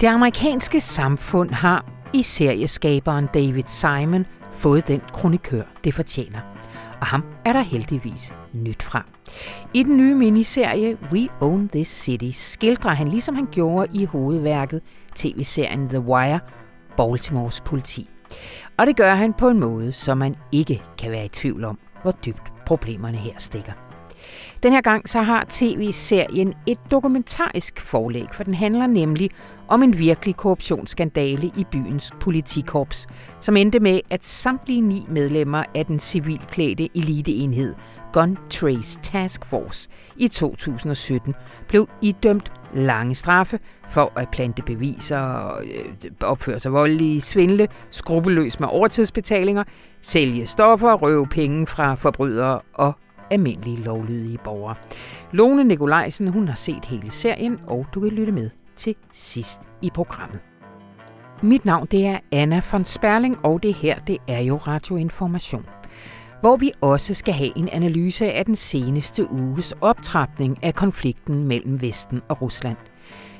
Det amerikanske samfund har i serieskaberen David Simon fået den kronikør, det fortjener. Og ham er der heldigvis nyt fra. I den nye miniserie We Own This City skildrer han, ligesom han gjorde i hovedværket tv-serien The Wire, Baltimores politi. Og det gør han på en måde, som man ikke kan være i tvivl om, hvor dybt problemerne her stikker. Den her gang så har tv-serien et dokumentarisk forlæg, for den handler nemlig om en virkelig korruptionsskandale i byens politikorps, som endte med, at samtlige ni medlemmer af den civilklædte eliteenhed Gun Trace Task Force i 2017 blev idømt lange straffe for at plante beviser, øh, opføre sig voldelige, svindle, skrupelløs med overtidsbetalinger, sælge stoffer, røve penge fra forbrydere og almindelige lovlydige borgere. Lone Nikolajsen hun har set hele serien, og du kan lytte med til sidst i programmet. Mit navn det er Anna von Sperling, og det her det er jo Radioinformation hvor vi også skal have en analyse af den seneste uges optrapning af konflikten mellem Vesten og Rusland.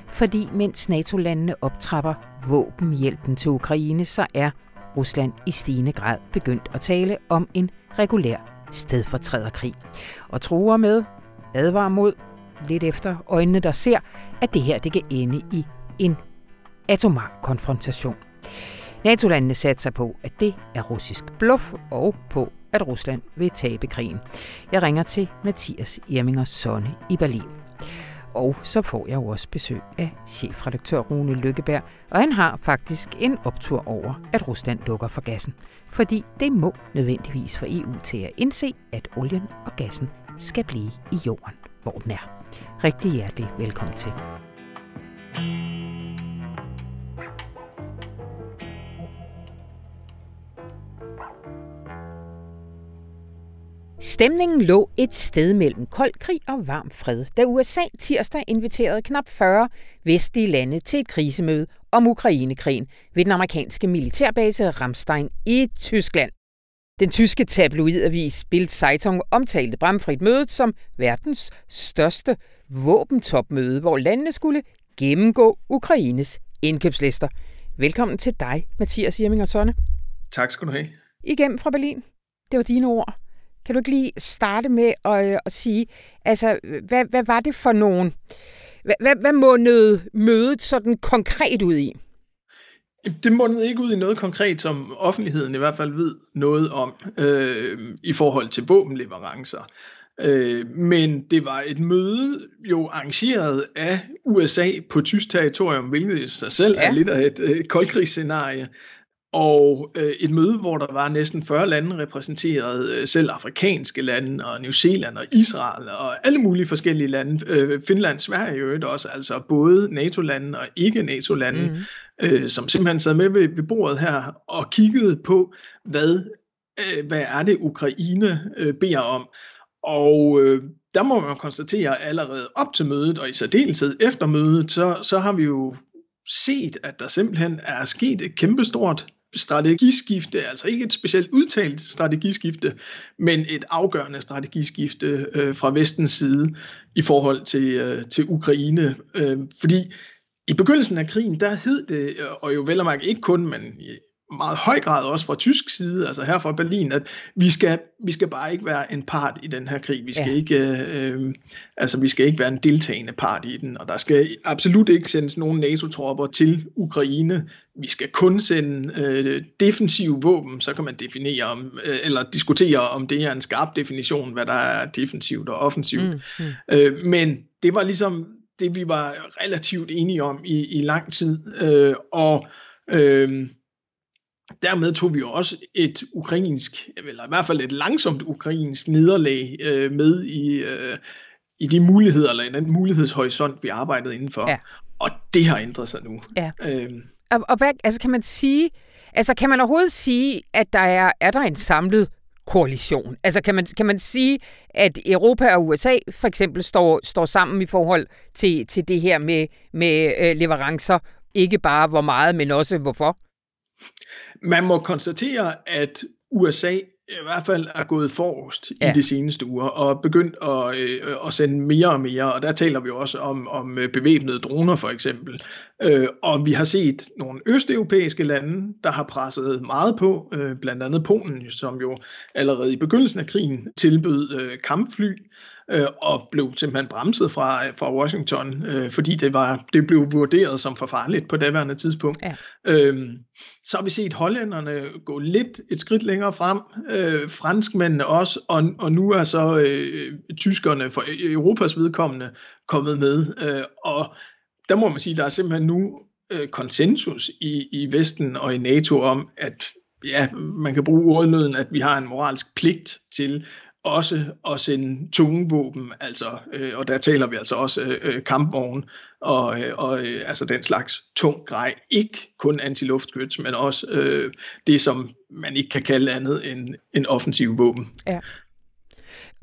Fordi mens NATO-landene optrapper våbenhjælpen til Ukraine, så er Rusland i stigende grad begyndt at tale om en regulær stedfortræderkrig. Og truer med, advarer mod, lidt efter øjnene, der ser, at det her det kan ende i en atomar konfrontation. NATO-landene satser på, at det er russisk bluff, og på, at Rusland vil tabe krigen. Jeg ringer til Mathias Irminger Sonne i Berlin. Og så får jeg jo også besøg af chefredaktør Rune Lykkeberg, og han har faktisk en optur over, at Rusland lukker for gassen. Fordi det må nødvendigvis for EU til at indse, at olien og gassen skal blive i jorden, hvor den er. Rigtig hjertelig velkommen til. Stemningen lå et sted mellem kold krig og varm fred, da USA tirsdag inviterede knap 40 vestlige lande til et krisemøde om Ukrainekrigen ved den amerikanske militærbase Ramstein i Tyskland. Den tyske tabloidavis Bild Zeitung omtalte bramfrit mødet som verdens største våbentopmøde, hvor landene skulle gennemgå Ukraines indkøbslister. Velkommen til dig, Mathias Jemminger Tak skal du have. Igen fra Berlin. Det var dine ord. Kan du ikke lige starte med at, øh, at sige, altså, hvad, hvad var det for nogen, hvad, hvad, hvad månede mødet sådan konkret ud i? Det månede ikke ud i noget konkret, som offentligheden i hvert fald ved noget om øh, i forhold til våbenleverancer. Øh, men det var et møde jo arrangeret af USA på tysk territorium, hvilket i sig selv ja. er lidt af et øh, koldkrigsscenarie og øh, et møde, hvor der var næsten 40 lande repræsenteret, øh, selv afrikanske lande, og New Zealand og Israel, og alle mulige forskellige lande, øh, Finland, Sverige jo også, altså både NATO-lande og ikke-NATO-lande, mm. øh, som simpelthen sad med ved, ved bordet her og kiggede på, hvad, øh, hvad er det Ukraine øh, beder om. Og øh, der må man konstatere allerede op til mødet, og i særdeleshed efter mødet, så, så har vi jo set, at der simpelthen er sket et kæmpestort strategiskifte, altså ikke et specielt udtalt strategiskifte, men et afgørende strategiskifte øh, fra vestens side i forhold til, øh, til Ukraine. Øh, fordi i begyndelsen af krigen, der hed det, øh, og jo vel og mærke ikke kun, men meget høj grad også fra tysk side, altså her fra Berlin, at vi skal, vi skal bare ikke være en part i den her krig. Vi skal, ja. ikke, øh, altså, vi skal ikke være en deltagende part i den, og der skal absolut ikke sendes nogen NATO-tropper til Ukraine. Vi skal kun sende øh, defensive våben, så kan man definere om, øh, eller diskutere om det er en skarp definition, hvad der er defensivt og offensivt. Mm, mm. Øh, men det var ligesom det, vi var relativt enige om i, i lang tid, øh, og øh, dermed tog vi jo også et ukrainsk, eller i hvert fald et langsomt ukrainsk nederlag øh, med i, øh, i de muligheder, eller den mulighedshorisont, vi arbejdede indenfor. Ja. Og det har ændret sig nu. Ja. Øhm. Og, og hvad, altså kan man sige, altså kan man overhovedet sige, at der er, er der en samlet koalition? Altså kan man, kan man sige, at Europa og USA for eksempel står, står sammen i forhold til, til det her med, med øh, leverancer, ikke bare hvor meget, men også hvorfor? Man må konstatere, at USA i hvert fald er gået forrest ja. i de seneste uger, og begyndt at, øh, at sende mere og mere, og der taler vi også om, om øh, bevæbnede droner for eksempel. Øh, og vi har set nogle østeuropæiske lande, der har presset meget på, øh, blandt andet Polen, som jo allerede i begyndelsen af krigen tilbød øh, kampfly, øh, og blev simpelthen bremset fra, fra Washington, øh, fordi det, var, det blev vurderet som for farligt på daværende tidspunkt. Ja. Øh, så har vi set hollænderne gå lidt et skridt længere frem, øh, franskmændene også, og, og nu er så øh, tyskerne for Europas vedkommende kommet med, øh, og der må man sige, der er simpelthen nu øh, konsensus i, i Vesten og i NATO om, at ja, man kan bruge ordnøden, at vi har en moralsk pligt til også at sende tunge våben, altså, øh, og der taler vi altså også øh, øh kampvogn og, øh, og øh, altså den slags tung grej. Ikke kun antiluftskyts, men også øh, det, som man ikke kan kalde andet end en offensiv våben. Ja.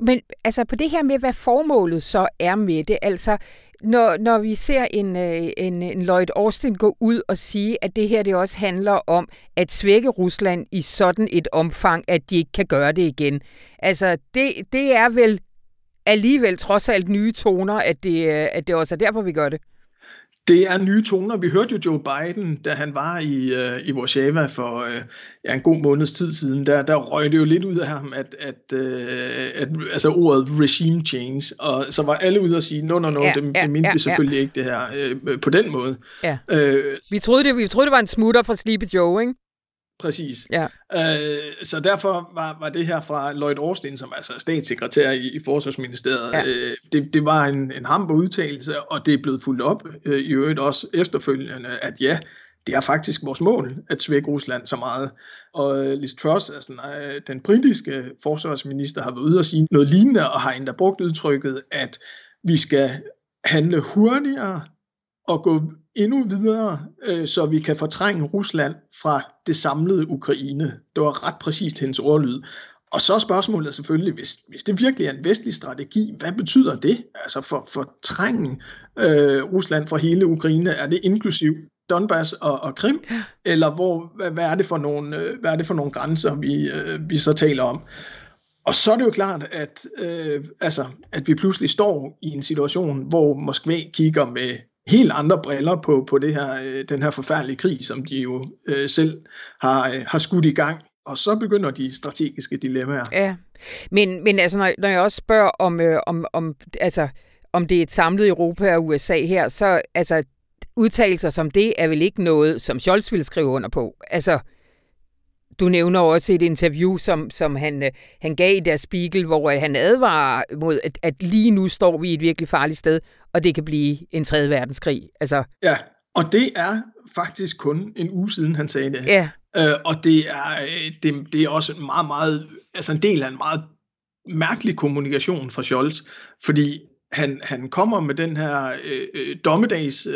Men altså på det her med, hvad formålet så er med det, altså når, når vi ser en, øh, en, en Lloyd Austin gå ud og sige, at det her det også handler om at svække Rusland i sådan et omfang, at de ikke kan gøre det igen. Altså, det, det er vel alligevel trods alt nye toner, at det, øh, at det også er derfor, vi gør det. Det er nye toner. Vi hørte jo Joe Biden, da han var i, uh, i Warszawa for uh, ja, en god måneds tid siden, der, der røg det jo lidt ud af ham, at, at, uh, at altså ordet regime change, og så var alle ude og sige, no, no, no, ja, det, ja, det mente ja, vi selvfølgelig ja. ikke det her uh, på den måde. Ja. Uh, vi, troede det, vi troede, det var en smutter fra Sleepy Joe, ikke? Præcis. Ja. Øh, så derfor var, var det her fra Lloyd Austin, som altså er statssekretær i, i Forsvarsministeriet, ja. øh, det, det var en, en hamper udtalelse, og det er blevet fuldt op øh, i øvrigt også efterfølgende, at ja, det er faktisk vores mål at svække Rusland så meget. Og øh, Liz Truss, altså, øh, den britiske forsvarsminister, har været ude og sige noget lignende, og har endda brugt udtrykket, at vi skal handle hurtigere og gå endnu videre, øh, så vi kan fortrænge Rusland fra det samlede Ukraine. Det var ret præcist hendes ordlyd. Og så er spørgsmålet selvfølgelig, hvis, hvis det virkelig er en vestlig strategi, hvad betyder det? Altså for fortrænge øh, Rusland fra hele Ukraine, er det inklusiv Donbass og, og Krim, eller hvor, hvad, hvad, er det for nogle, øh, hvad er det for nogle grænser, vi, øh, vi så taler om? Og så er det jo klart, at, øh, altså, at vi pludselig står i en situation, hvor Moskva kigger med helt andre briller på, på det her, øh, den her forfærdelige krig, som de jo øh, selv har, øh, har skudt i gang. Og så begynder de strategiske dilemmaer. Ja, men, men altså, når, når jeg også spørger om, øh, om, om, altså, om det er et samlet Europa og USA her, så altså, udtalelser som det er vel ikke noget, som Scholz ville skrive under på. Altså, du nævner også et interview, som, som han, øh, han gav i der Spiegel, hvor øh, han advarer mod, at, at lige nu står vi et virkelig farligt sted, og det kan blive en tredje verdenskrig. Altså. Ja, og det er faktisk kun en uge siden, han sagde det. Ja. Øh, og det er, øh, det, det er også en meget, meget, altså en del af en meget mærkelig kommunikation fra Scholz, fordi han, han kommer med den her øh, dommedags øh,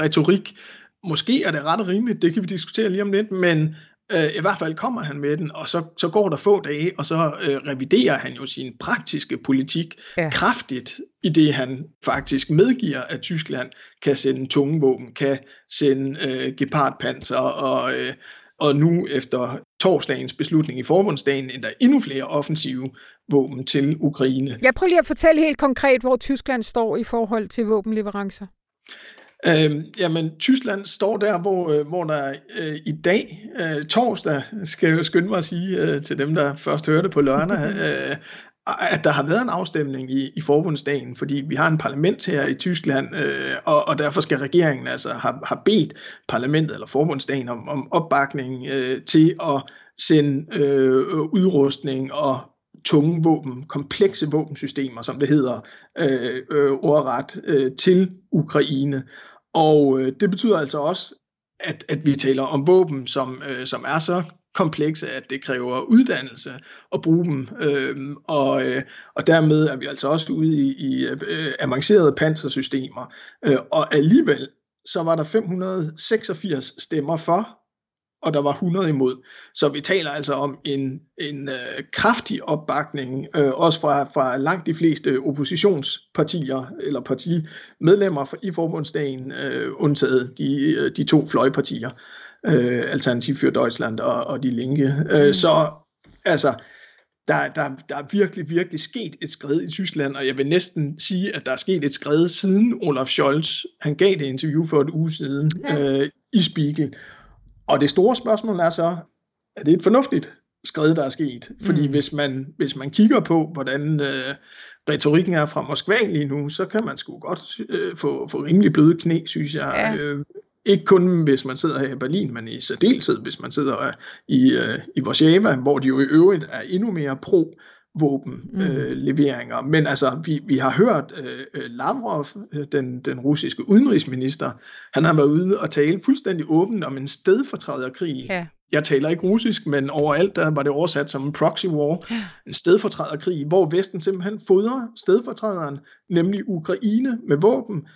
retorik. Måske er det ret og rimeligt, det kan vi diskutere lige om lidt, men Øh, I hvert fald kommer han med den, og så, så går der få dage, og så øh, reviderer han jo sin praktiske politik ja. kraftigt, i det han faktisk medgiver, at Tyskland kan sende tunge våben, kan sende øh, gepardpanser, og, øh, og nu efter torsdagens beslutning i forbundsdagen, endda endnu flere offensive våben til Ukraine. Jeg prøver lige at fortælle helt konkret, hvor Tyskland står i forhold til våbenleverancer. Øh, jamen, Tyskland står der, hvor, øh, hvor der øh, i dag, øh, torsdag, skal jeg skynde mig at sige øh, til dem, der først hørte på lørdag, øh, at der har været en afstemning i, i forbundsdagen, fordi vi har en parlament her i Tyskland, øh, og, og derfor skal regeringen altså have, have bedt parlamentet eller forbundsdagen om, om opbakning øh, til at sende øh, udrustning og tunge våben, komplekse våbensystemer, som det hedder øh, øh, ordret, øh, til Ukraine. Og øh, det betyder altså også, at, at vi taler om våben, som, øh, som er så komplekse, at det kræver uddannelse at bruge dem. Øh, og, øh, og dermed er vi altså også ude i, i øh, avancerede pansersystemer. Øh, og alligevel så var der 586 stemmer for og der var 100 imod. Så vi taler altså om en, en øh, kraftig opbakning, øh, også fra, fra langt de fleste oppositionspartier, eller partimedlemmer i forbundsdagen, øh, undtaget de, øh, de to fløjpartier, øh, Alternativ for Deutschland og, og De Linke. Øh, mm. Så altså, der, der, der er virkelig, virkelig sket et skridt i Tyskland, og jeg vil næsten sige, at der er sket et skridt siden Olaf Scholz, han gav det interview for et uge siden ja. øh, i Spiegel. Og det store spørgsmål er så, er det et fornuftigt skridt, der er sket? Fordi mm. hvis, man, hvis man kigger på, hvordan øh, retorikken er fra Moskva lige nu, så kan man sgu godt øh, få, få rimelig bløde knæ, synes jeg. Ja. Øh, ikke kun hvis man sidder her i Berlin, men i særdeleshed hvis man sidder i, øh, i Warszawa, hvor de jo i øvrigt er endnu mere pro våbenleveringer. Mm. Øh, Men altså, vi, vi har hørt øh, øh, Lavrov, den, den russiske udenrigsminister, han har været ude og tale fuldstændig åbent om en stedfortræderkrig. Ja. Jeg taler ikke russisk, men overalt der var det oversat som en proxy war, ja. en stedfortræderkrig, hvor Vesten simpelthen fodrer stedfortræderen, nemlig Ukraine, med våben,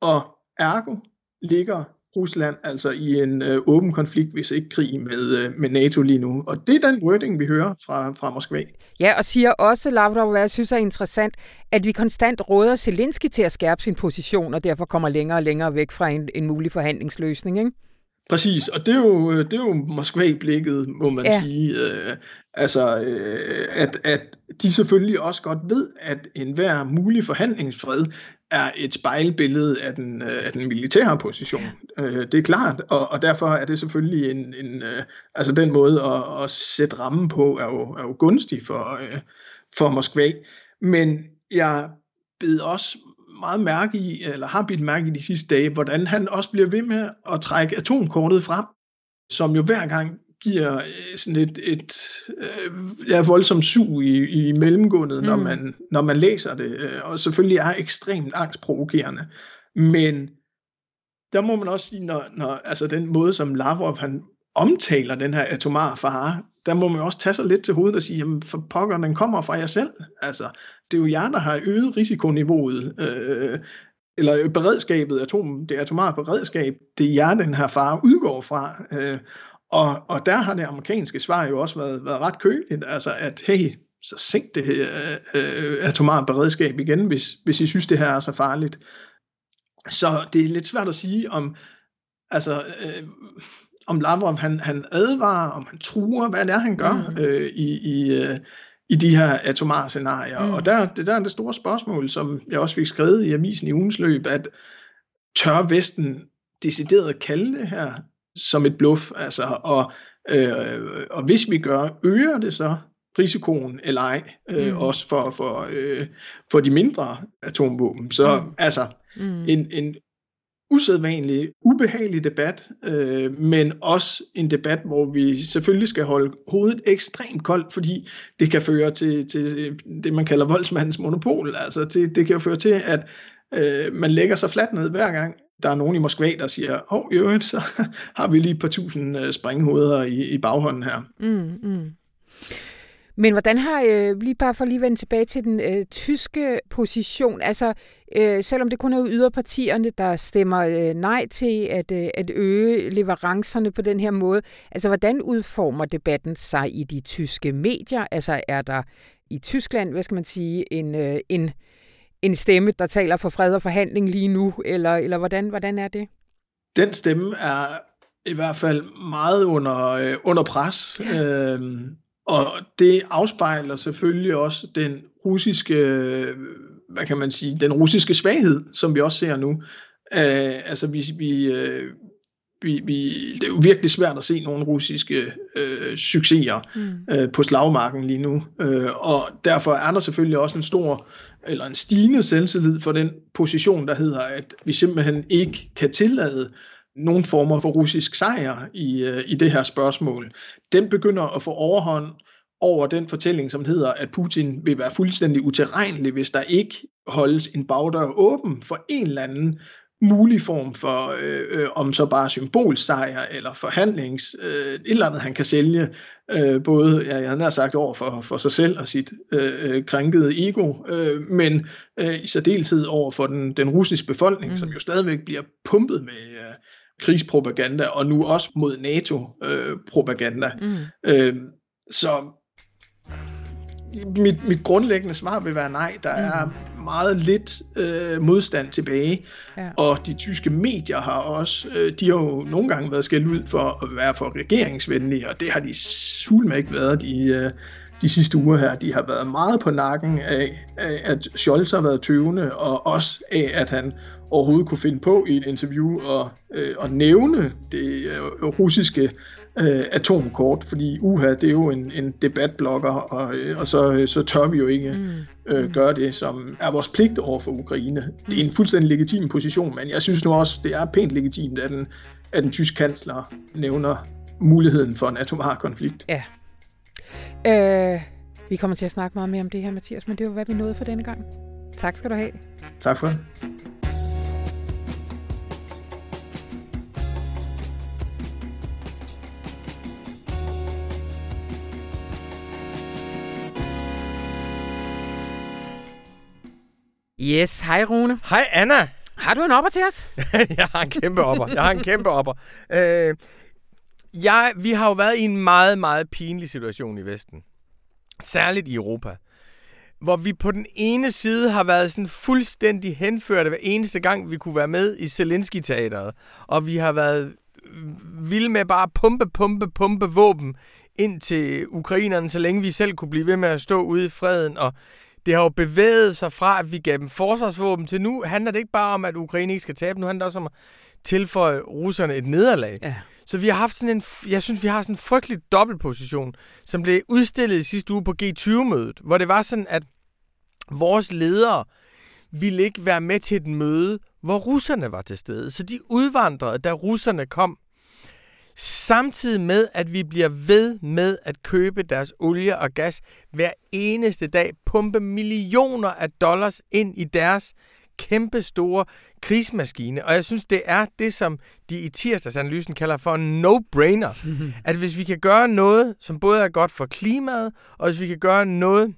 og ergo ligger Rusland altså i en øh, åben konflikt, hvis ikke krig med, øh, med NATO lige nu. Og det er den wording, vi hører fra, fra Moskva. Ja, og siger også, Lavrov, hvad jeg synes er interessant, at vi konstant råder Zelensky til at skærpe sin position, og derfor kommer længere og længere væk fra en, en mulig forhandlingsløsning, ikke? Præcis, og det er jo, det er jo Moskva-blikket, må man ja. sige. Øh, altså, øh, at, at de selvfølgelig også godt ved, at enhver mulig forhandlingsfred er et spejlbillede af den, øh, af den militære position. Øh, det er klart, og, og derfor er det selvfølgelig en, en øh, altså den måde at, at sætte rammen på er jo, er jo gunstig for, øh, for Moskva. Men jeg bed også meget mærke i, eller har bidt mærke i de sidste dage, hvordan han også bliver ved med at trække atomkortet frem, som jo hver gang giver øh, sådan et, et øh, ja, voldsomt sug i, i mellemgulvet, mm. når, man, når man læser det, øh, og selvfølgelig er ekstremt angstprovokerende. Men der må man også sige, når, når altså den måde, som Lavrov han omtaler den her atomare fare, der må man også tage sig lidt til hovedet og sige, jamen for pokker, den kommer fra jer selv. Altså, det er jo jer, der har øget risikoniveauet, øh, eller beredskabet, atom, det atomare beredskab, det er jer, den her fare udgår fra. Øh, og, og der har det amerikanske svar jo også været, været ret køligt, altså at hey, så sænk det her øh, atomare beredskab igen, hvis, hvis I synes, det her er så farligt. Så det er lidt svært at sige, om altså, øh, om Lavrov han, han advarer, om han truer, hvad det er, han gør mm. øh, i, i, øh, i de her atomare scenarier. Mm. Og der, det der er det store spørgsmål, som jeg også fik skrevet i avisen i ugens løb, at tør Vesten decideret kalde det her som et bluff, altså, og, øh, og hvis vi gør, øger det så risikoen eller ej, øh, mm. også for, for, øh, for de mindre atomvåben. Så mm. altså, mm. en, en usædvanlig, ubehagelig debat, øh, men også en debat, hvor vi selvfølgelig skal holde hovedet ekstremt koldt, fordi det kan føre til, til det, man kalder voldsmandens monopol. Altså til, det kan føre til, at øh, man lægger sig fladt ned hver gang, der er nogen i Moskva, der siger, åh, oh, i øvrigt, så har vi lige et par tusind øh, springhoveder i, i baghånden her. Mm, mm. Men hvordan har, øh, lige bare for lige vende tilbage til den øh, tyske position, altså øh, selvom det kun er yderpartierne, der stemmer øh, nej til at, øh, at øge leverancerne på den her måde, altså hvordan udformer debatten sig i de tyske medier? Altså er der i Tyskland, hvad skal man sige, en, øh, en, en stemme, der taler for fred og forhandling lige nu, eller, eller hvordan, hvordan er det? Den stemme er i hvert fald meget under, øh, under pres. Ja. Øhm, og det afspejler selvfølgelig også den russiske, hvad kan man sige, den russiske svaghed, som vi også ser nu. Uh, altså vi, vi, uh, vi, vi, det er jo virkelig svært at se nogle russiske uh, succeser mm. uh, på slagmarken lige nu. Uh, og derfor er der selvfølgelig også en stor, eller en stigende selvtillid for den position, der hedder, at vi simpelthen ikke kan tillade nogen former for russisk sejr i, øh, i det her spørgsmål, den begynder at få overhånd over den fortælling, som hedder, at Putin vil være fuldstændig utilregnelig, hvis der ikke holdes en bagdør åben for en eller anden mulig form for, øh, øh, om så bare symbolsejr eller forhandlings, øh, et eller andet, han kan sælge, øh, både, ja, jeg har sagt, over for, for sig selv og sit øh, øh, krænkede ego, øh, men øh, i særdeleshed over for den, den russiske befolkning, mm. som jo stadigvæk bliver pumpet med, øh, krigspropaganda, og nu også mod NATO-propaganda. Øh, mm. øh, så mit, mit grundlæggende svar vil være nej. Der mm. er meget lidt øh, modstand tilbage, ja. og de tyske medier har også, øh, de har jo nogle gange været skældt ud for at være for regeringsvenlige, og det har de sulme ikke været de, øh, de sidste uger her. De har været meget på nakken af, af at Scholz har været tøvende, og også af, at han overhovedet kunne finde på i et interview og, øh, at nævne det øh, russiske øh, atomkort, fordi uha, det er jo en, en debatblogger, og, øh, og så, så tør vi jo ikke mm. øh, gøre det, som er vores pligt over for Ukraine. Det er en fuldstændig legitim position, men jeg synes nu også, det er pænt legitimt, at den, at den tyske kansler nævner muligheden for en atomar konflikt. Ja, Øh, vi kommer til at snakke meget mere om det her, Mathias, men det var, hvad vi nåede for denne gang. Tak skal du have. Tak for det. Yes, hej Rune. Hej Anna. Har du en opper til os? jeg har en kæmpe opper. Jeg har en kæmpe opper. Øh, jeg, vi har jo været i en meget, meget pinlig situation i Vesten. Særligt i Europa. Hvor vi på den ene side har været sådan fuldstændig henførte hver eneste gang, vi kunne være med i Zelensky-teateret. Og vi har været vilde med bare pumpe, pumpe, pumpe våben ind til ukrainerne, så længe vi selv kunne blive ved med at stå ude i freden. Og det har jo bevæget sig fra, at vi gav dem forsvarsvåben, til nu handler det ikke bare om, at Ukraine ikke skal tabe. Nu handler det også om at tilføje russerne et nederlag. Ja. Så vi har haft sådan en, jeg synes, vi har sådan en frygtelig dobbeltposition, som blev udstillet i sidste uge på G20-mødet, hvor det var sådan, at vores ledere ville ikke være med til et møde, hvor russerne var til stede. Så de udvandrede, da russerne kom. Samtidig med, at vi bliver ved med at købe deres olie og gas hver eneste dag, pumpe millioner af dollars ind i deres kæmpe store krigsmaskine. Og jeg synes, det er det, som de i tirsdagsanalysen kalder for en no-brainer. At hvis vi kan gøre noget, som både er godt for klimaet, og hvis vi kan gøre noget,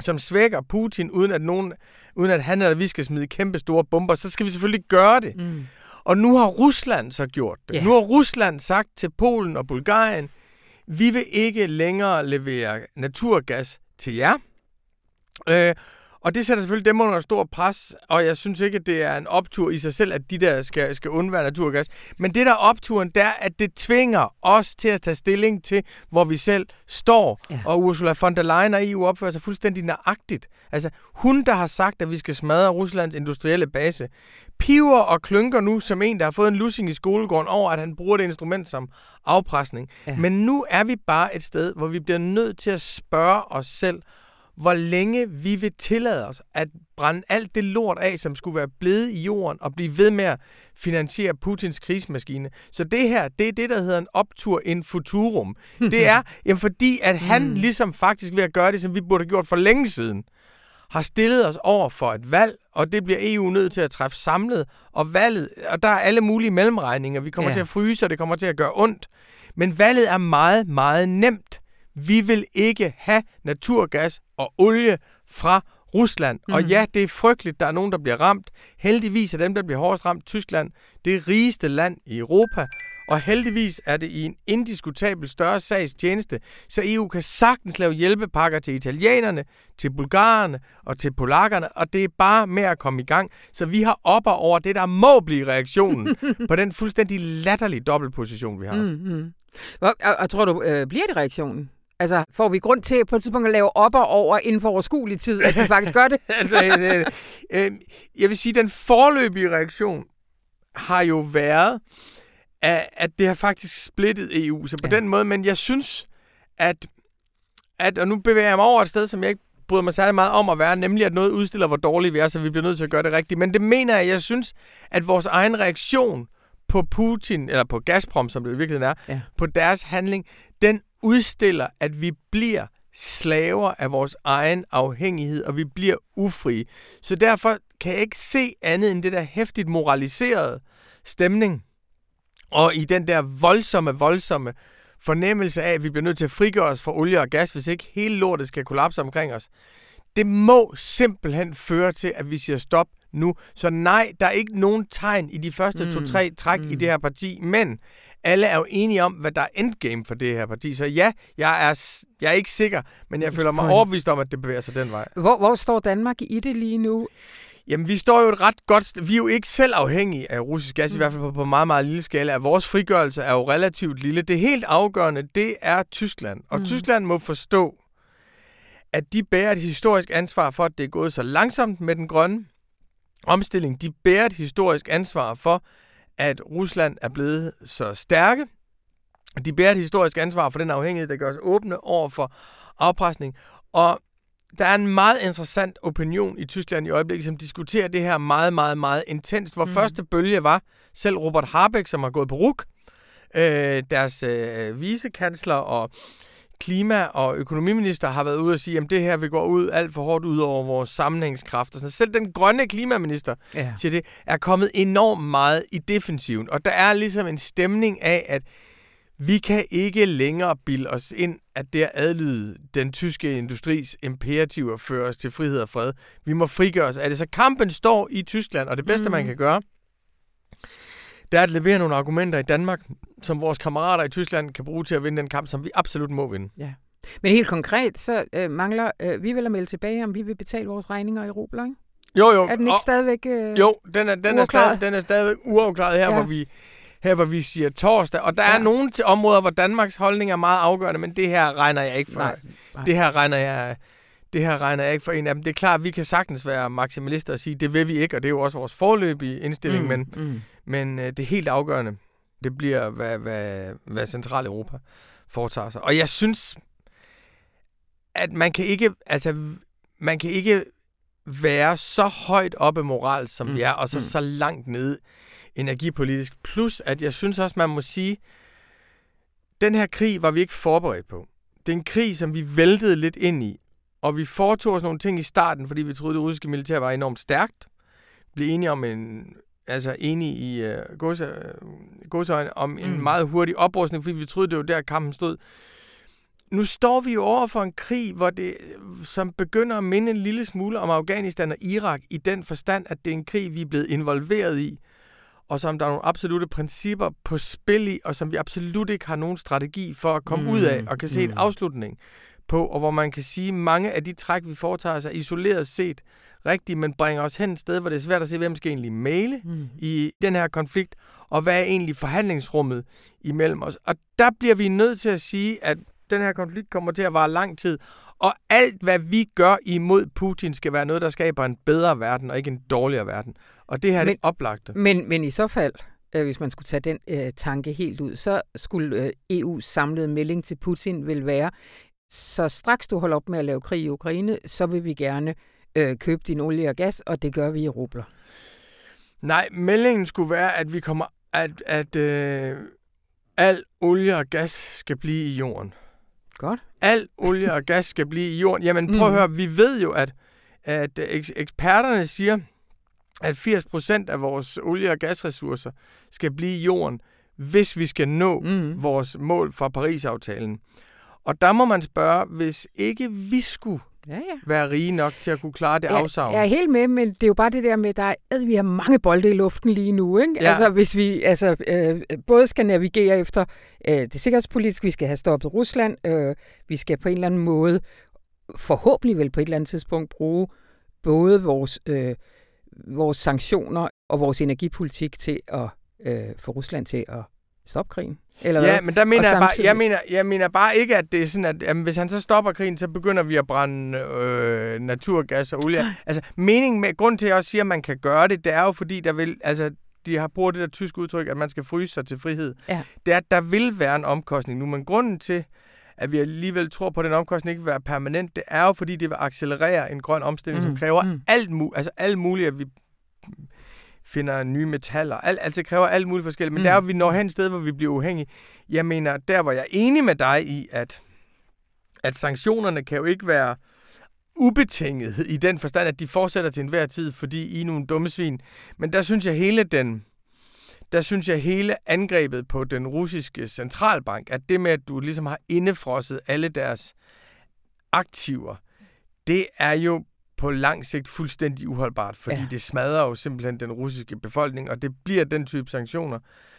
som svækker Putin, uden at, nogen, uden at han eller vi skal smide kæmpe store bomber, så skal vi selvfølgelig gøre det. Mm. Og nu har Rusland så gjort det. Yeah. Nu har Rusland sagt til Polen og Bulgarien, vi vil ikke længere levere naturgas til jer. Øh, og det sætter selvfølgelig dem under stor pres, og jeg synes ikke, at det er en optur i sig selv, at de der skal, skal undvære naturgas. Men det der er opturen, det er, at det tvinger os til at tage stilling til, hvor vi selv står. Ja. Og Ursula von der Leyen og EU opfører sig fuldstændig nøjagtigt. Altså, hun, der har sagt, at vi skal smadre Ruslands industrielle base, piver og klynker nu som en, der har fået en lussing i skolegården over, at han bruger det instrument som afpresning. Ja. Men nu er vi bare et sted, hvor vi bliver nødt til at spørge os selv, hvor længe vi vil tillade os at brænde alt det lort af, som skulle være blevet i jorden, og blive ved med at finansiere Putins krigsmaskine. Så det her, det er det, der hedder en optur in futurum. Det er, jamen, fordi at han mm. ligesom faktisk ved at gøre det, som vi burde have gjort for længe siden, har stillet os over for et valg, og det bliver EU nødt til at træffe samlet, og valget, og der er alle mulige mellemregninger. Vi kommer ja. til at fryse, og det kommer til at gøre ondt. Men valget er meget, meget nemt. Vi vil ikke have naturgas og olie fra Rusland. Mm. Og mhm. ja, det er frygteligt, der er nogen, der bliver ramt. Heldigvis er dem, der bliver hårdest ramt, Tyskland, det rigeste land i Europa. Og heldigvis er det i en indiskutabel større sags tjeneste, så EU kan sagtens lave hjælpepakker til italienerne, til bulgarerne og til polakkerne, og det er bare med at komme i gang. Så vi har op over det, der må blive reaktionen på den fuldstændig latterlige dobbeltposition, vi har. Mm-hmm. Og, og, og tror du, øh, bliver det reaktionen? Altså, får vi grund til på et tidspunkt at lave op og over inden for overskuelig tid, at vi faktisk gør det? altså, øh, øh, jeg vil sige, at den forløbige reaktion har jo været, at, at det har faktisk splittet EU. Så på ja. den måde, men jeg synes, at, at, og nu bevæger jeg mig over et sted, som jeg ikke bryder mig særlig meget om at være, nemlig at noget udstiller, hvor dårlige vi er, så vi bliver nødt til at gøre det rigtigt. Men det mener jeg, jeg synes, at vores egen reaktion på Putin, eller på Gazprom, som det i virkeligheden er, ja. på deres handling, den udstiller, at vi bliver slaver af vores egen afhængighed, og vi bliver ufrie. Så derfor kan jeg ikke se andet end det der hæftigt moraliserede stemning, og i den der voldsomme, voldsomme fornemmelse af, at vi bliver nødt til at frigøre os fra olie og gas, hvis ikke hele lortet skal kollapse omkring os. Det må simpelthen føre til, at vi siger stop nu. Så nej, der er ikke nogen tegn i de første mm. to-tre træk mm. i det her parti, men alle er jo enige om, hvad der er endgame for det her parti. Så ja, jeg er, jeg er ikke sikker, men jeg føler mig overbevist om, at det bevæger sig den vej. Hvor, hvor står Danmark i det lige nu? Jamen, vi står jo et ret godt... Vi er jo ikke selv afhængige af russisk gas, mm. i hvert fald på, på meget, meget lille skala. Vores frigørelse er jo relativt lille. Det helt afgørende, det er Tyskland. Og mm. Tyskland må forstå, at de bærer et historisk ansvar for, at det er gået så langsomt med den grønne omstilling. De bærer et historisk ansvar for, at Rusland er blevet så stærke. De bærer et historisk ansvar for den afhængighed, der gør os åbne over for afpresning. Og der er en meget interessant opinion i Tyskland i øjeblikket, som diskuterer det her meget, meget, meget intenst. Hvor mm. første bølge var selv Robert Habeck, som har gået på RUK, øh, deres øh, vicekansler og klima- og økonomiminister har været ude og sige, at det her vil gå ud alt for hårdt ud over vores sammenhængskraft. Så selv den grønne klimaminister ja. siger det, er kommet enormt meget i defensiven. Og der er ligesom en stemning af, at vi kan ikke længere bilde os ind, at det at adlyde den tyske industris imperativer fører os til frihed og fred. Vi må frigøre os af det. Så kampen står i Tyskland, og det bedste, mm. man kan gøre, det er at levere nogle argumenter i Danmark, som vores kammerater i Tyskland kan bruge til at vinde den kamp, som vi absolut må vinde. Ja. Men helt konkret, så øh, mangler øh, vi vil at melde tilbage, om vi vil betale vores regninger i rubler, ikke? Jo, jo. Er den ikke og, stadigvæk øh, Jo, den er, den, er stadig, den er stadig uafklaret her, ja. hvor vi her hvor vi siger torsdag. Og der ja. er nogle områder, hvor Danmarks holdning er meget afgørende, men det her regner jeg ikke for. Nej, nej. Det her regner jeg det her regner jeg ikke for en af dem. Det er klart, at vi kan sagtens være maksimalister og sige, det vil vi ikke, og det er jo også vores forløbige indstilling, mm, men, mm. men øh, det er helt afgørende. Det bliver, hvad, hvad, hvad Centraleuropa foretager sig. Og jeg synes, at man kan ikke, altså, man kan ikke være så højt oppe moral, som mm. vi er, og så mm. så langt nede energipolitisk. Plus, at jeg synes også, man må sige, den her krig var vi ikke forberedt på. Det er en krig, som vi væltede lidt ind i. Og vi foretog os nogle ting i starten, fordi vi troede, det russiske militær var enormt stærkt. Blev enige om en, altså enige i uh, godsøjne, om en mm. meget hurtig oprustning, fordi vi troede, det var der, kampen stod. Nu står vi jo over for en krig, hvor det, som begynder at minde en lille smule om Afghanistan og Irak, i den forstand, at det er en krig, vi er blevet involveret i, og som der er nogle absolute principper på spil i, og som vi absolut ikke har nogen strategi for at komme mm. ud af, og kan se mm. en afslutning på, og hvor man kan sige, at mange af de træk, vi foretager er isoleret set rigtigt, men bringer os hen et sted, hvor det er svært at se, hvem skal egentlig male mm. i den her konflikt, og hvad er egentlig forhandlingsrummet imellem os. Og der bliver vi nødt til at sige, at den her konflikt kommer til at vare lang tid, og alt, hvad vi gør imod Putin, skal være noget, der skaber en bedre verden, og ikke en dårligere verden. Og det her er det oplagte. Men, men i så fald, øh, hvis man skulle tage den øh, tanke helt ud, så skulle øh, EU's samlede melding til Putin vil være, så straks du holder op med at lave krig i Ukraine, så vil vi gerne øh, købe din olie og gas, og det gør vi i rubler. Nej, meldingen skulle være, at vi kommer, at, at øh, al olie og gas skal blive i jorden. Godt. Al olie og gas skal blive i jorden. Jamen prøv mm. at høre, vi ved jo, at, at eksperterne siger, at 80% af vores olie- og gasressourcer skal blive i jorden, hvis vi skal nå mm. vores mål fra Paris-aftalen. Og der må man spørge, hvis ikke vi skulle ja, ja. være rige nok til at kunne klare det afsavn. Jeg er helt med, men det er jo bare det der med, at at vi har mange bolde i luften lige nu. Ikke? Ja. Altså hvis vi altså, øh, både skal navigere efter øh, det sikkerhedspolitiske, vi skal have stoppet Rusland, øh, vi skal på en eller anden måde, forhåbentlig vel på et eller andet tidspunkt, bruge både vores, øh, vores sanktioner og vores energipolitik til at øh, få Rusland til at stoppe krigen. Eller ja, hvad? men der mener jeg, bare, jeg, mener, jeg mener bare ikke, at det er sådan, at jamen, hvis han så stopper krigen, så begynder vi at brænde øh, naturgas og olie. altså, meningen med, grund til, at jeg også siger, at man kan gøre det, det er jo fordi, der vil, altså, de har brugt det der tyske udtryk, at man skal fryse sig til frihed. Ja. Det er, at der vil være en omkostning nu, men grunden til, at vi alligevel tror på, at den omkostning ikke vil være permanent, det er jo fordi, det vil accelerere en grøn omstilling, mm. som kræver mm. alt, mu- altså alt muligt, at vi finder nye metaller. Alt, altså kræver alt muligt forskelligt. Men mm. der er vi når hen et sted, hvor vi bliver uafhængige. Jeg mener, der var jeg enig med dig i, at, at sanktionerne kan jo ikke være ubetinget i den forstand, at de fortsætter til enhver tid, fordi I er nogle dumme svin. Men der synes jeg hele den, der synes jeg hele angrebet på den russiske centralbank, at det med, at du ligesom har indefrosset alle deres aktiver, det er jo på lang sigt fuldstændig uholdbart, fordi ja. det smadrer jo simpelthen den russiske befolkning, og det bliver den type sanktioner,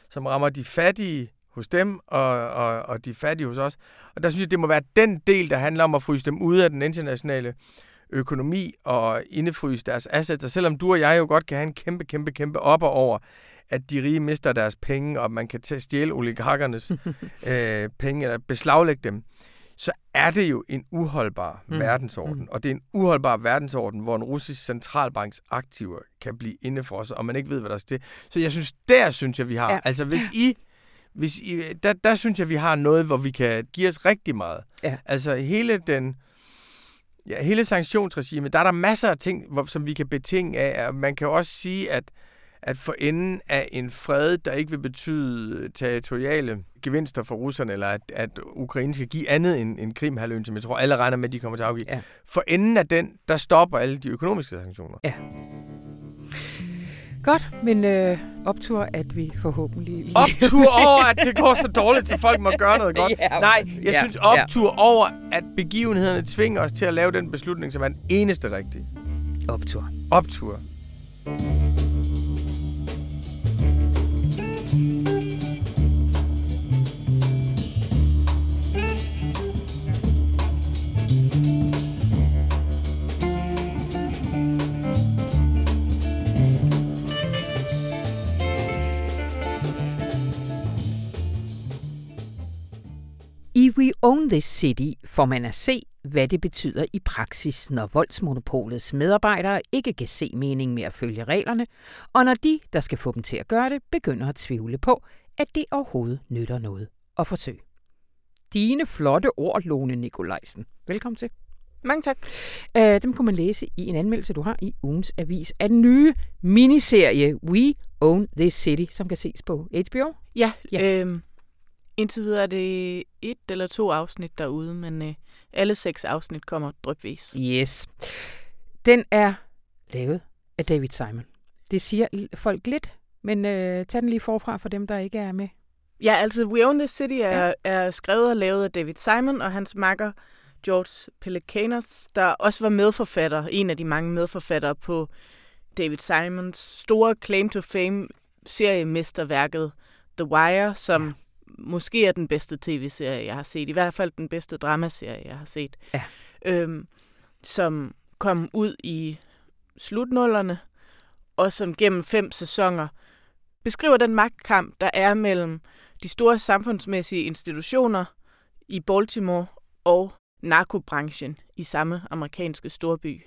som rammer de fattige hos dem, og, og, og de fattige hos os. Og der synes jeg, det må være den del, der handler om at fryse dem ud af den internationale økonomi og indefryse deres assets. Og selvom du og jeg jo godt kan have en kæmpe, kæmpe, kæmpe op og over, at de rige mister deres penge, og man kan tage stjæle oligarkernes øh, penge, eller beslaglægge dem, så er det jo en uholdbar mm. verdensorden. Mm. Og det er en uholdbar verdensorden, hvor en russisk centralbanks aktiver kan blive indefrosset, og man ikke ved, hvad der er til. Så jeg synes, der synes jeg, vi har... Ja. Altså, hvis I... Hvis I der, der synes jeg, vi har noget, hvor vi kan give os rigtig meget. Ja. Altså, hele den... Ja, hele sanktionsregimet, der er der masser af ting, hvor, som vi kan betinge af. Man kan også sige, at at for enden af en fred, der ikke vil betyde territoriale gevinster for russerne, eller at, at Ukraine skal give andet end, end Krimhalvøen, som jeg tror alle regner med, at de kommer til at afgive. Ja. For enden af den, der stopper alle de økonomiske sanktioner. Ja. Godt, men øh, optur, at vi forhåbentlig... Optur over, at det går så dårligt, så folk må gøre noget godt. Ja, Nej, jeg ja, synes optur ja. over, at begivenhederne tvinger os til at lave den beslutning, som er den eneste rigtige. Optur. Optur. I We Own This City får man at se, hvad det betyder i praksis, når voldsmonopolets medarbejdere ikke kan se mening med at følge reglerne, og når de, der skal få dem til at gøre det, begynder at tvivle på, at det overhovedet nytter noget at forsøge. Dine flotte ord, Lone Nikolajsen. Velkommen til. Mange tak. Uh, dem kunne man læse i en anmeldelse, du har i ugens avis af den nye miniserie We Own This City, som kan ses på HBO. Ja, ja. Øh, Indtil videre er det et eller to afsnit derude, men øh, alle seks afsnit kommer drøbvis. Yes. Den er lavet af David Simon. Det siger folk lidt, men øh, tag den lige forfra for dem, der ikke er med. Ja, altså We Own This City er, ja. er skrevet og lavet af David Simon og hans makker George Pelecanos, der også var medforfatter, en af de mange medforfattere på David Simons store claim to fame seriemesterværket The Wire, som ja måske er den bedste tv-serie, jeg har set. I hvert fald den bedste dramaserie, jeg har set. Ja. Øhm, som kom ud i slutnullerne, og som gennem fem sæsoner beskriver den magtkamp, der er mellem de store samfundsmæssige institutioner i Baltimore og narkobranchen i samme amerikanske storby.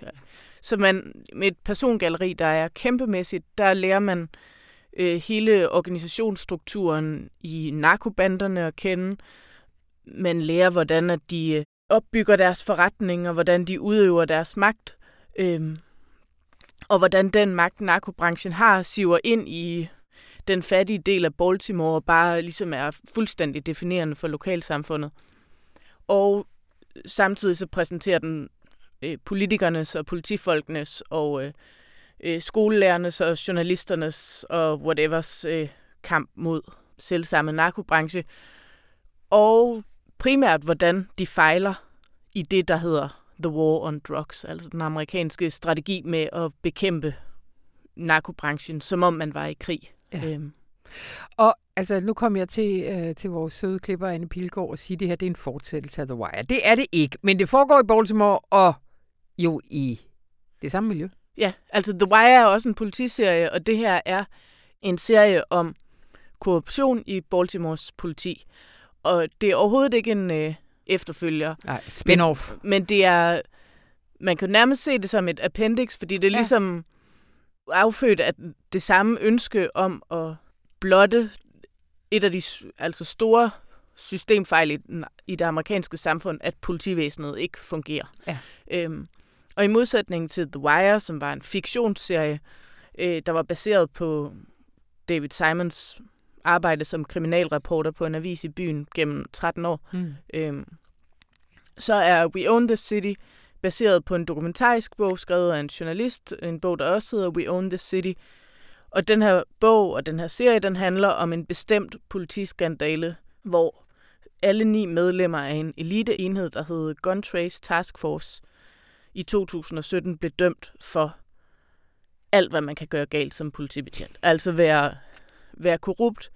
Så man med et persongalleri, der er kæmpemæssigt, der lærer man øh, hele organisationsstrukturen i narkobanderne at kende. Man lærer, hvordan at de øh, opbygger deres forretninger, hvordan de udøver deres magt, øh, og hvordan den magt, narkobranchen har, siver ind i den fattige del af Baltimore, og bare ligesom er fuldstændig definerende for lokalsamfundet. Og samtidig så præsenterer den øh, politikernes og politifolkenes og øh, øh, skolelærernes og journalisternes og whatevers øh, kamp mod selvsamme narkobranche. Og primært, hvordan de fejler i det, der hedder The War on Drugs, altså den amerikanske strategi med at bekæmpe narkobranchen, som om man var i krig. Ja. Øhm. Og altså, nu kommer jeg til, øh, til vores søde klipper, Anne Pilgaard, og sige, at det her det er en fortsættelse af The Wire. Det er det ikke, men det foregår i Baltimore og jo i det samme miljø. Ja, altså The Wire er også en politiserie, og det her er en serie om korruption i Baltimores politi. Og det er overhovedet ikke en øh, efterfølger. Nej, spin-off. Men, men det er, man kan nærmest se det som et appendix, fordi det er ja. ligesom affødt af det samme ønske om at blotte et af de altså store systemfejl i, i det amerikanske samfund, at politivæsenet ikke fungerer. Ja. Øhm, og i modsætning til The Wire, som var en fiktionsserie, øh, der var baseret på David Simons arbejde som kriminalreporter på en avis i byen gennem 13 år, mm. øh, så er We Own the City baseret på en dokumentarisk bog, skrevet af en journalist, en bog, der også hedder We Own the City. Og den her bog og den her serie, den handler om en bestemt politiskandale, hvor alle ni medlemmer af en eliteenhed, der hedder Gun Trace Task Force, i 2017 blev dømt for alt, hvad man kan gøre galt som politibetjent. Altså være, være korrupt,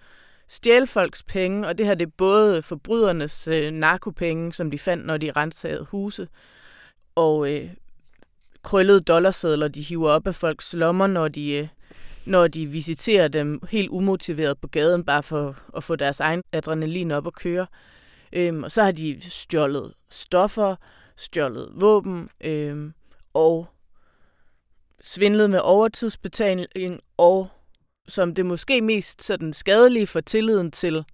stjæle folks penge, og det her det er både forbrydernes øh, narkopenge, som de fandt, når de rensede huse, og øh, krøllede dollarsedler, de hiver op af folks lommer, når de, øh, når de visiterer dem helt umotiveret på gaden, bare for at få deres egen adrenalin op at køre. Øhm, og så har de stjålet stoffer, stjålet våben øh, og svindlet med overtidsbetaling og som det måske mest sådan skadelige for tilliden til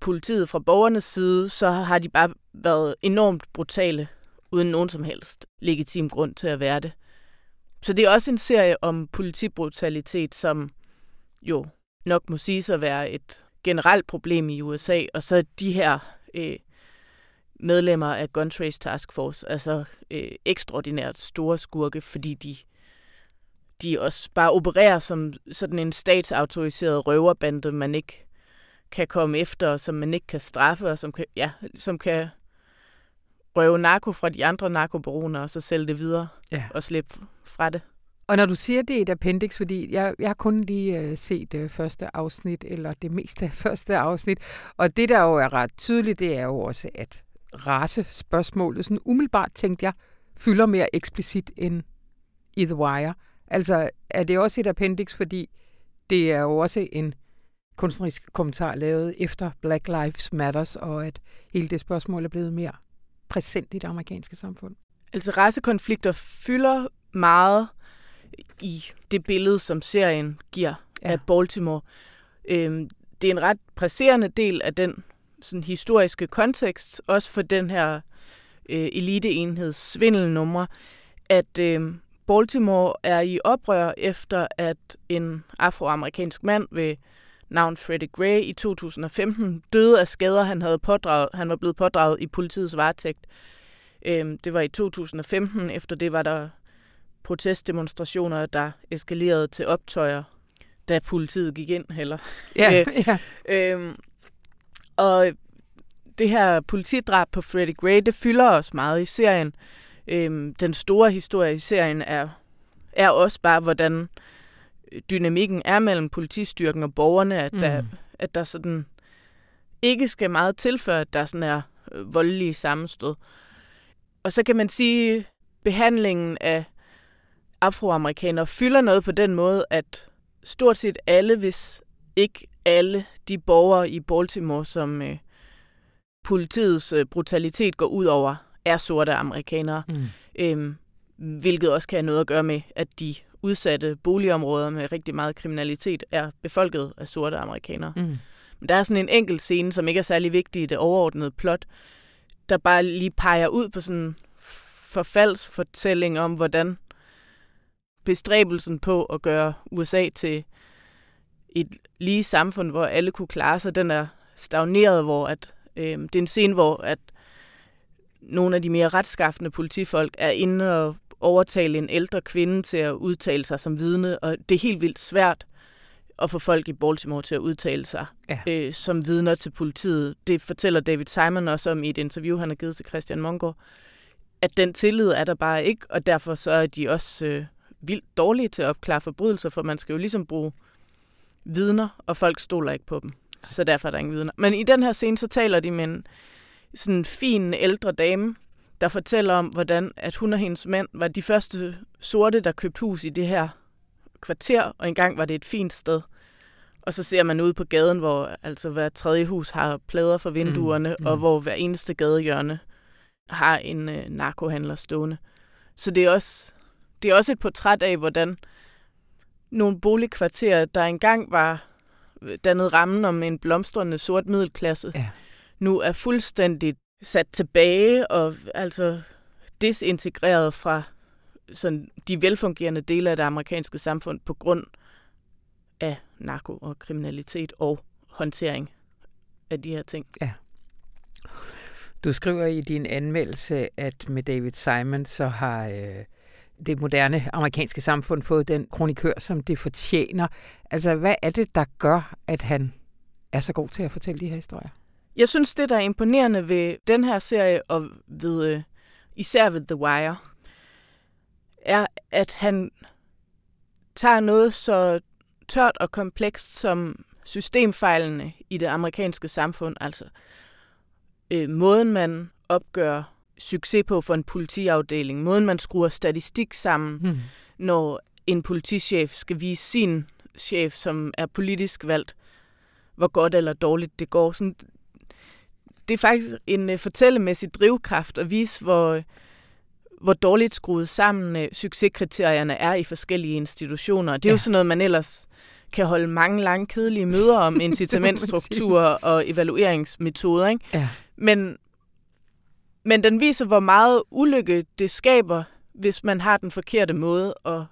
politiet fra borgernes side, så har de bare været enormt brutale, uden nogen som helst legitim grund til at være det. Så det er også en serie om politibrutalitet, som jo nok må sige at være et generelt problem i USA, og så de her øh, medlemmer af Gun Trace Task Force, altså øh, ekstraordinært store skurke, fordi de de også bare opererer som sådan en statsautoriseret røverbande, man ikke kan komme efter, og som man ikke kan straffe, og som kan, ja, som kan røve narko fra de andre narkobaroner, og så sælge det videre ja. og slippe fra det. Og når du siger, det er et appendix, fordi jeg, jeg har kun lige uh, set uh, første afsnit, eller det meste af første afsnit, og det der jo er ret tydeligt, det er jo også, at racespørgsmålet, sådan umiddelbart tænkte jeg, fylder mere eksplicit end i The Wire. Altså, er det også et appendix, fordi det er jo også en kunstnerisk kommentar lavet efter Black Lives Matters, og at hele det spørgsmål er blevet mere præsent i det amerikanske samfund? Altså, racekonflikter fylder meget i det billede, som serien giver ja. af Baltimore. Øhm, det er en ret presserende del af den sådan, historiske kontekst, også for den her øh, eliteenheds svindelnumre, at øh, Baltimore er i oprør efter, at en afroamerikansk mand ved navn Freddie Gray i 2015 døde af skader, han havde pådraget. Han var blevet pådraget i politiets varetægt. Øhm, det var i 2015. Efter det var der protestdemonstrationer, der eskalerede til optøjer, da politiet gik ind heller. Ja, øh, ja. Øhm, og det her politidrab på Freddie Gray, det fylder os meget i serien. Øhm, den store historie i serien er, er også bare, hvordan dynamikken er mellem politistyrken og borgerne, at, mm. der, at der sådan ikke skal meget tilføre, at der sådan er øh, voldelige sammenstød. Og så kan man sige, behandlingen af afroamerikanere fylder noget på den måde, at stort set alle, hvis ikke alle de borgere i Baltimore, som øh, politiets øh, brutalitet går ud over, er sorte amerikanere. Mm. Øhm, hvilket også kan have noget at gøre med, at de udsatte boligområder med rigtig meget kriminalitet er befolket af sorte amerikanere. Mm. Men der er sådan en enkelt scene, som ikke er særlig vigtig i det overordnede plot, der bare lige peger ud på sådan en forfaldsfortælling om, hvordan bestræbelsen på at gøre USA til et lige samfund, hvor alle kunne klare sig, den er stagneret, hvor at, øh, det er en scene, hvor at nogle af de mere retskaffende politifolk er inde og overtale en ældre kvinde til at udtale sig som vidne, og det er helt vildt svært at få folk i Baltimore til at udtale sig ja. øh, som vidner til politiet. Det fortæller David Simon også om i et interview, han har givet til Christian Mongård, at den tillid er der bare ikke, og derfor så er de også øh, vildt dårlige til at opklare forbrydelser, for man skal jo ligesom bruge vidner, og folk stoler ikke på dem. Så derfor er der ingen vidner. Men i den her scene, så taler de med en sådan fin ældre dame, der fortæller om, hvordan at hun og hendes mand var de første sorte, der købte hus i det her kvarter, og engang var det et fint sted. Og så ser man ud på gaden, hvor altså hver tredje hus har plader for vinduerne, mm, mm. og hvor hver eneste gadehjørne har en øh, narkohandler stående. Så det er også det er også et portræt af, hvordan nogle boligkvarterer, der engang var dannet rammen om en blomstrende sort middelklasse, ja. nu er fuldstændig sat tilbage og altså desintegreret fra sådan de velfungerende dele af det amerikanske samfund på grund af narko og kriminalitet og håndtering af de her ting. Ja. Du skriver i din anmeldelse, at med David Simon, så har øh, det moderne amerikanske samfund fået den kronikør, som det fortjener. Altså, hvad er det, der gør, at han er så god til at fortælle de her historier? Jeg synes, det, der er imponerende ved den her serie, og ved, øh, især ved The Wire, er, at han tager noget så tørt og komplekst som systemfejlene i det amerikanske samfund, altså øh, måden man opgør succes på for en politiafdeling, måden man skruer statistik sammen, Hmm. når en politichef skal vise sin chef, som er politisk valgt, hvor godt eller dårligt det går. Sådan, det er faktisk en uh, fortællemæssig drivkraft at vise, hvor, hvor dårligt skruet sammen uh, succeskriterierne er i forskellige institutioner. Det er ja. Ja. jo sådan noget, man ellers kan holde mange lange kedelige møder om incitamentstrukturer og evalueringsmetoder. Ikke? Ja. Men, men den viser, hvor meget ulykke det skaber, hvis man har den forkerte måde at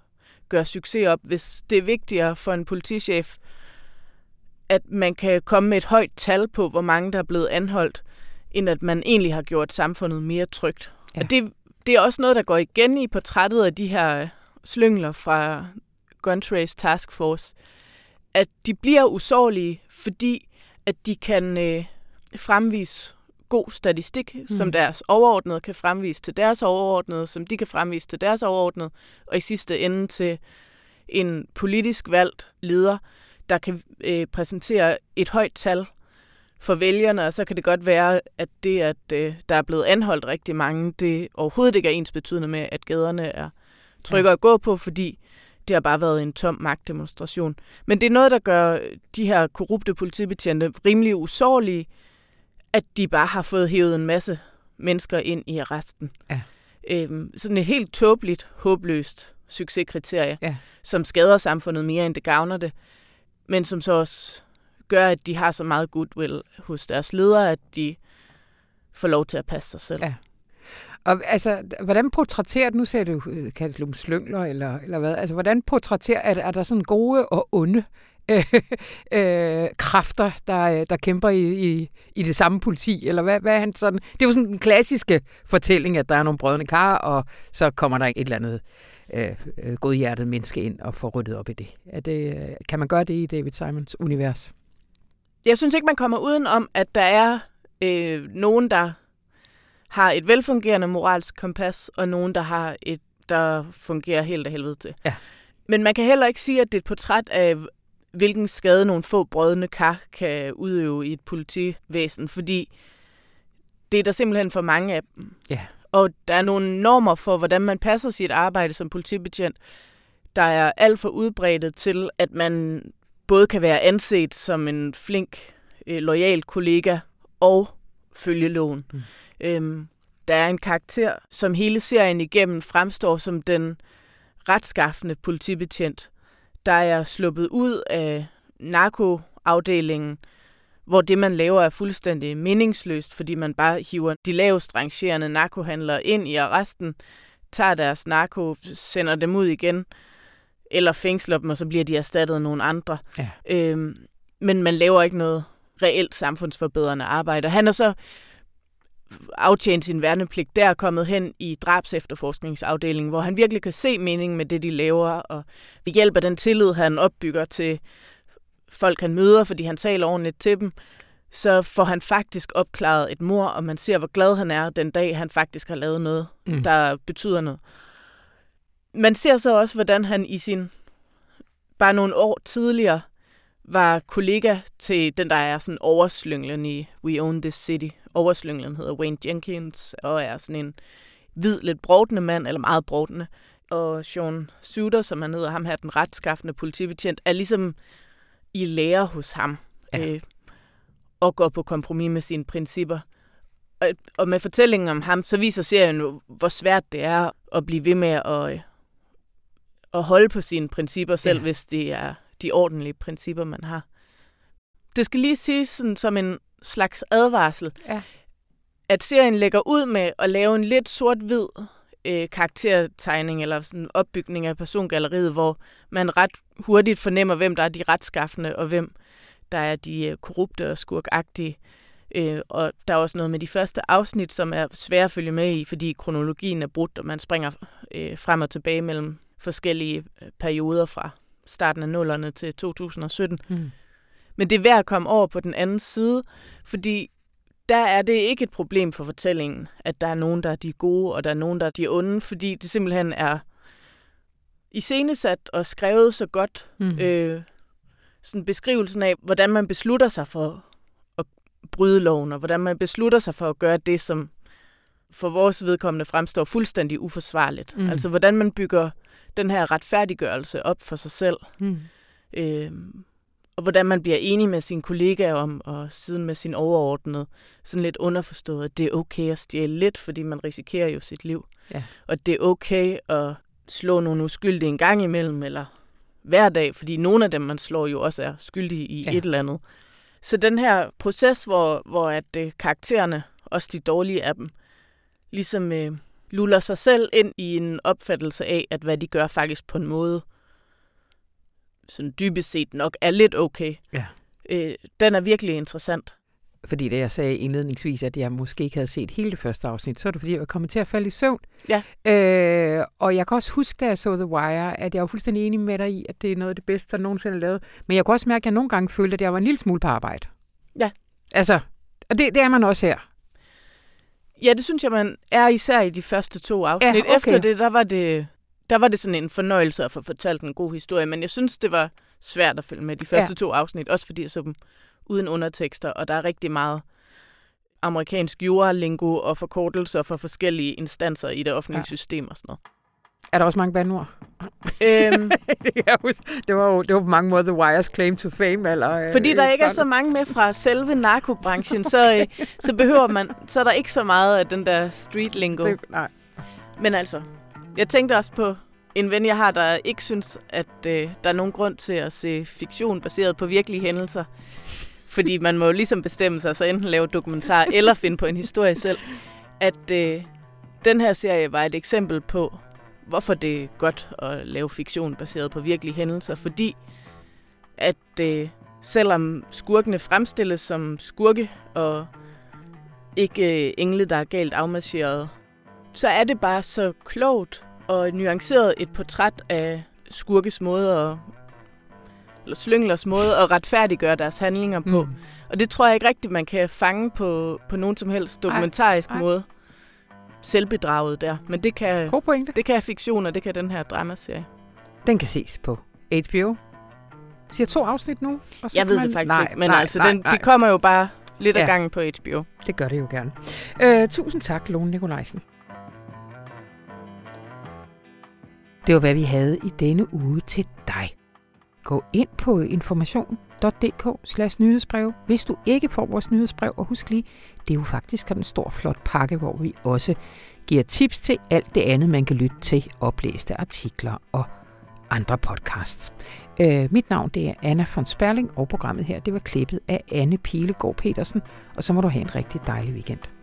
gøre succes op. Hvis det er vigtigere for en politichef, at man kan komme med et højt tal på, hvor mange der er blevet anholdt, end at man egentlig har gjort samfundet mere trygt. Ja. Og det, det er også noget, der går igen i portrættet af de her slyngler fra Gun Trace Task Force, at de bliver usårlige, fordi at de kan øh, fremvise god statistik, mm. som deres overordnede kan fremvise til deres overordnede, som de kan fremvise til deres overordnede, og i sidste ende til en politisk valgt leder, der kan øh, præsentere et højt tal for vælgerne, og så kan det godt være, at det, at øh, der er blevet anholdt rigtig mange, det overhovedet ikke er ens betydende med, at gaderne er trygge ja. at gå på, fordi det har bare været en tom magtdemonstration. Men det er noget, der gør de her korrupte politibetjente rimelig usårlige, at de bare har fået hævet en masse mennesker ind i arresten. Ja. Øhm, sådan et helt tåbeligt, håbløst succeskriterie, Ja. som skader samfundet mere, end det gavner det, men som så også gør, at de har så meget goodwill hos deres ledere, at de får lov til at passe sig selv. Ja. Og altså, hvordan portrætterer, nu ser du, øh, kaldt du dem slyngler, eller, eller hvad, altså, hvordan portrætterer, er, er der sådan gode og onde øh, øh, kræfter, der, der kæmper i, i, i det samme politi, eller hvad, hvad er han sådan? Det er jo sådan den klassiske fortælling, at der er nogle brødende kar, og så kommer der et eller andet øh, øh, godhjertet menneske ind og får ryddet op i det. Er det øh, kan man gøre det i David Simons univers? Jeg synes ikke, man kommer uden om, at der er øh, nogen, der har et velfungerende moralsk kompas, og nogen, der har et, der fungerer helt af helvede til. Ja. Men man kan heller ikke sige, at det er et portræt af, hvilken skade nogle få brødende kar kan udøve i et politivæsen, fordi det er der simpelthen for mange af dem. Ja. Og der er nogle normer for, hvordan man passer sit arbejde som politibetjent, der er alt for udbredt til, at man både kan være anset som en flink, øh, lojal kollega og følge loven. Mm. Øhm, der er en karakter, som hele serien igennem fremstår som den retskaffende politibetjent, der er sluppet ud af narkoafdelingen, hvor det, man laver, er fuldstændig meningsløst, fordi man bare hiver de lavest rangerende narkohandlere ind i arresten, tager deres narko, sender dem ud igen, eller fængsler dem, og så bliver de erstattet af nogle andre. Ja. Øhm, men man laver ikke noget reelt samfundsforbedrende arbejde. Han er så aftjent sin værnepligt, der er kommet hen i drabsefterforskningsafdelingen, hvor han virkelig kan se meningen med det, de laver, og ved hjælp af den tillid, han opbygger til folk, han møder, fordi han taler ordentligt til dem, så får han faktisk opklaret et mor, og man ser, hvor glad han er den dag, han faktisk har lavet noget, Mm. der betyder noget. Man ser så også, hvordan han i sin bare nogle år tidligere var kollega til den, der er sådan overslynglen i We Own This City. Overslynglen hedder Wayne Jenkins, og er sådan en hvid, lidt brovdende mand, eller meget brovdende. Og Sean Suter, som han hedder, ham her, den retskaffende politibetjent, er ligesom i lære hos ham. Ja. Øh, og går på kompromis med sine principper. Og, og med fortællingen om ham, så viser serien jo, hvor svært det er at blive ved med at, øh, at holde på sine principper, selv ja. hvis det er de ordentlige principper, man har. Det skal lige siges sådan, som en slags advarsel, Ja. at serien lægger ud med at lave en lidt sort-hvid øh, karaktertegning eller sådan opbygning af persongalleriet, hvor man ret hurtigt fornemmer, hvem der er de retskaffende, og hvem der er de øh, korrupte og skurkagtige. Øh, og der er også noget med de første afsnit, som er svære at følge med i, fordi kronologien er brudt, og man springer øh, frem og tilbage mellem forskellige øh, perioder fra starten af nullerne til 2017. Mm. Men det er værd at komme over på den anden side, fordi der er det ikke et problem for fortællingen, at der er nogen, der er de gode, og der er nogen, der er de onde, fordi det simpelthen er iscenesat og skrevet så godt, Mm. øh, sådan beskrivelsen af, hvordan man beslutter sig for at bryde loven, og hvordan man beslutter sig for at gøre det, som for vores vedkommende fremstår fuldstændig uforsvarligt. Mm. Altså hvordan man bygger den her retfærdiggørelse op for sig selv. Mm. Øhm, og hvordan man bliver enig med sine kollegaer om, og siden med sin overordnede, sådan lidt underforstået, at det er okay at stjæle lidt, fordi man risikerer jo sit liv. Ja. Og det er okay at slå nogle uskyldige en gang imellem, eller hver dag, fordi nogle af dem, man slår, jo også er skyldige i ja. et eller andet. Så den her proces, hvor, hvor at øh, karaktererne, også de dårlige af dem, ligesom øh, luller sig selv ind i en opfattelse af, at hvad de gør faktisk på en måde, sådan dybest set nok er lidt okay. Ja. Øh, den er virkelig interessant. Fordi det, jeg sagde indledningsvis, at jeg måske ikke havde set hele det første afsnit, så er det fordi, jeg var kommet til at falde i søvn. Ja. Øh, og jeg kan også huske, da jeg så The Wire, at jeg var fuldstændig enig med dig i, at det er noget af det bedste, der nogensinde er lavet. Men jeg kunne også mærke, at jeg nogle gange følte, at jeg var en lille smule på arbejde. Ja. Altså, og det, det er man også her. Ja, det synes jeg, man er især i de første to afsnit. Ja, okay. Efter det, der var det, der var det sådan en fornøjelse at få fortalt en god historie, men jeg synes, det var svært at følge med de første ja. to afsnit, også fordi jeg så dem uden undertekster, og der er rigtig meget amerikansk jura-lingo og forkortelser for forskellige instanser i det offentlige ja. system og sådan noget. Er der også mange bandord? Øhm, det, var jo det var på mange måder The Wires claim to fame. Eller, øh, fordi der ikke er så mange med fra selve narkobranchen, så, øh, så behøver man, så er der ikke så meget af den der street lingo. Det, nej. Men altså, jeg tænkte også på en ven, jeg har, der ikke synes, at øh, der er nogen grund til at se fiktion baseret på virkelige hændelser. Fordi man må jo ligesom bestemme sig, så enten lave dokumentar eller finde på en historie selv. At øh, den her serie var et eksempel på, hvorfor det er godt at lave fiktion baseret på virkelige hændelser. Fordi at øh, selvom skurkene fremstilles som skurke og ikke øh, engle, der er galt afmarcheret, så er det bare så klogt og nuanceret et portræt af skurkes måde at, eller slynglers måde at retfærdiggøre deres handlinger på. Mm. Og det tror jeg ikke rigtigt, man kan fange på, på nogen som helst dokumentarisk ej, ej. måde. Selvbedraget der. Men det kan, det kan fiktion, og det kan den her dramaserie. Den kan ses på HBO. Siger to afsnit nu? Og så jeg ved man... det faktisk nej, ikke, men nej, altså, nej, den, nej. de kommer jo bare lidt ja. af gangen på HBO. Det gør det jo gerne. Øh, tusind tak, Lone Nikolajsen. Det var, hvad vi havde i denne uge til dig. Gå ind på information.dk nyhedsbrev, hvis du ikke får vores nyhedsbrev. Og husk lige, det er jo faktisk en stor, flot pakke, hvor vi også giver tips til alt det andet, man kan lytte til, oplæste artikler og andre podcasts. Øh, mit navn det er Anna von Sperling, og programmet her det var klippet af Anne Pilegaard Petersen. Og så må du have en rigtig dejlig weekend.